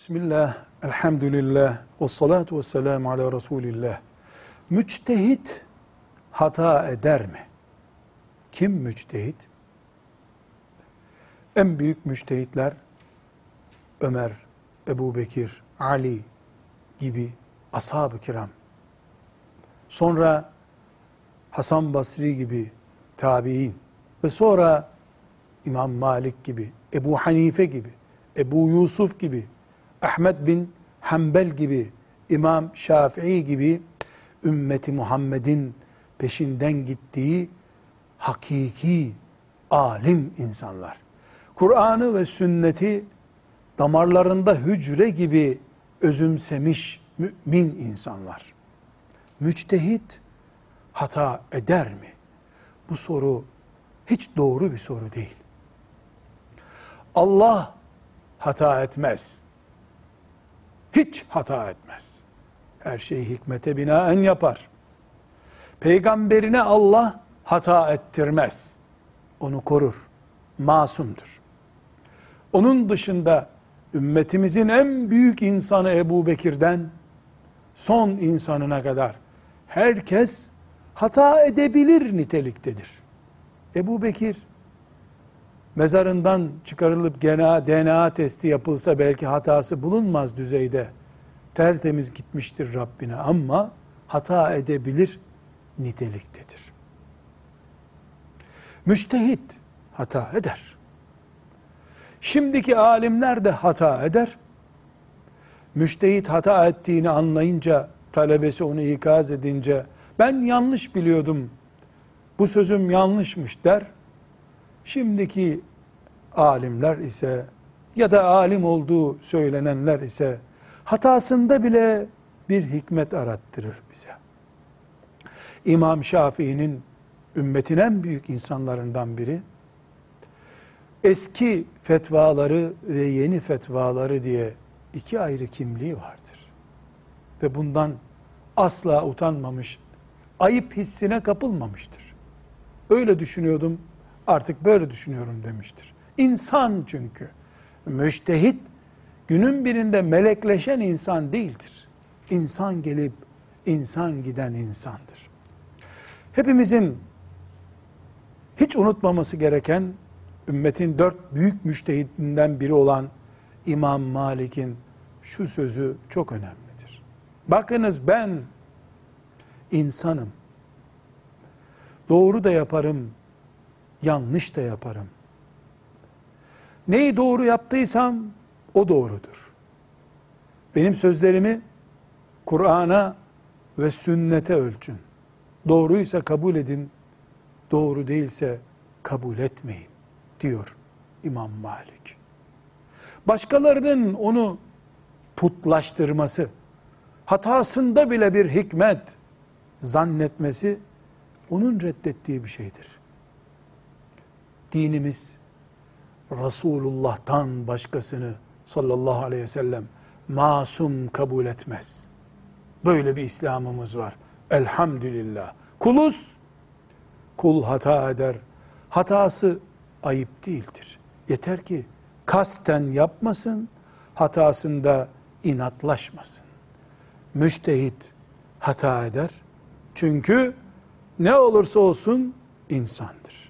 Bismillah, elhamdülillah, ve salatu ve selamu ala Resulillah. Müçtehit hata eder mi? Kim müçtehit? En büyük müçtehitler Ömer, Ebu Bekir, Ali gibi ashab-ı kiram. Sonra Hasan Basri gibi tabi'in ve sonra İmam Malik gibi, Ebu Hanife gibi, Ebu Yusuf gibi, Ahmet bin Hanbel gibi, İmam Şafii gibi ümmeti Muhammed'in peşinden gittiği hakiki alim insanlar. Kur'an'ı ve sünneti damarlarında hücre gibi özümsemiş mümin insanlar. Müçtehit hata eder mi? Bu soru hiç doğru bir soru değil. Allah hata etmez. Hiç hata etmez. Her şeyi hikmete binaen yapar. Peygamberine Allah hata ettirmez. Onu korur. Masumdur. Onun dışında ümmetimizin en büyük insanı Ebu Bekir'den son insanına kadar herkes hata edebilir niteliktedir. Ebu Bekir mezarından çıkarılıp DNA, testi yapılsa belki hatası bulunmaz düzeyde. Tertemiz gitmiştir Rabbine ama hata edebilir niteliktedir. Müştehit hata eder. Şimdiki alimler de hata eder. Müştehit hata ettiğini anlayınca, talebesi onu ikaz edince, ben yanlış biliyordum, bu sözüm yanlışmış der. Şimdiki alimler ise ya da alim olduğu söylenenler ise hatasında bile bir hikmet arattırır bize. İmam Şafii'nin ümmetin en büyük insanlarından biri eski fetvaları ve yeni fetvaları diye iki ayrı kimliği vardır. Ve bundan asla utanmamış, ayıp hissine kapılmamıştır. Öyle düşünüyordum, artık böyle düşünüyorum demiştir. İnsan çünkü. Müştehit günün birinde melekleşen insan değildir. İnsan gelip insan giden insandır. Hepimizin hiç unutmaması gereken ümmetin dört büyük müştehidinden biri olan İmam Malik'in şu sözü çok önemlidir. Bakınız ben insanım. Doğru da yaparım, yanlış da yaparım. Neyi doğru yaptıysam o doğrudur. Benim sözlerimi Kur'an'a ve sünnete ölçün. Doğruysa kabul edin, doğru değilse kabul etmeyin diyor İmam Malik. Başkalarının onu putlaştırması, hatasında bile bir hikmet zannetmesi onun reddettiği bir şeydir. Dinimiz Resulullah'tan başkasını sallallahu aleyhi ve sellem masum kabul etmez. Böyle bir İslam'ımız var. Elhamdülillah. Kuluz, kul hata eder. Hatası ayıp değildir. Yeter ki kasten yapmasın, hatasında inatlaşmasın. Müştehit hata eder. Çünkü ne olursa olsun insandır.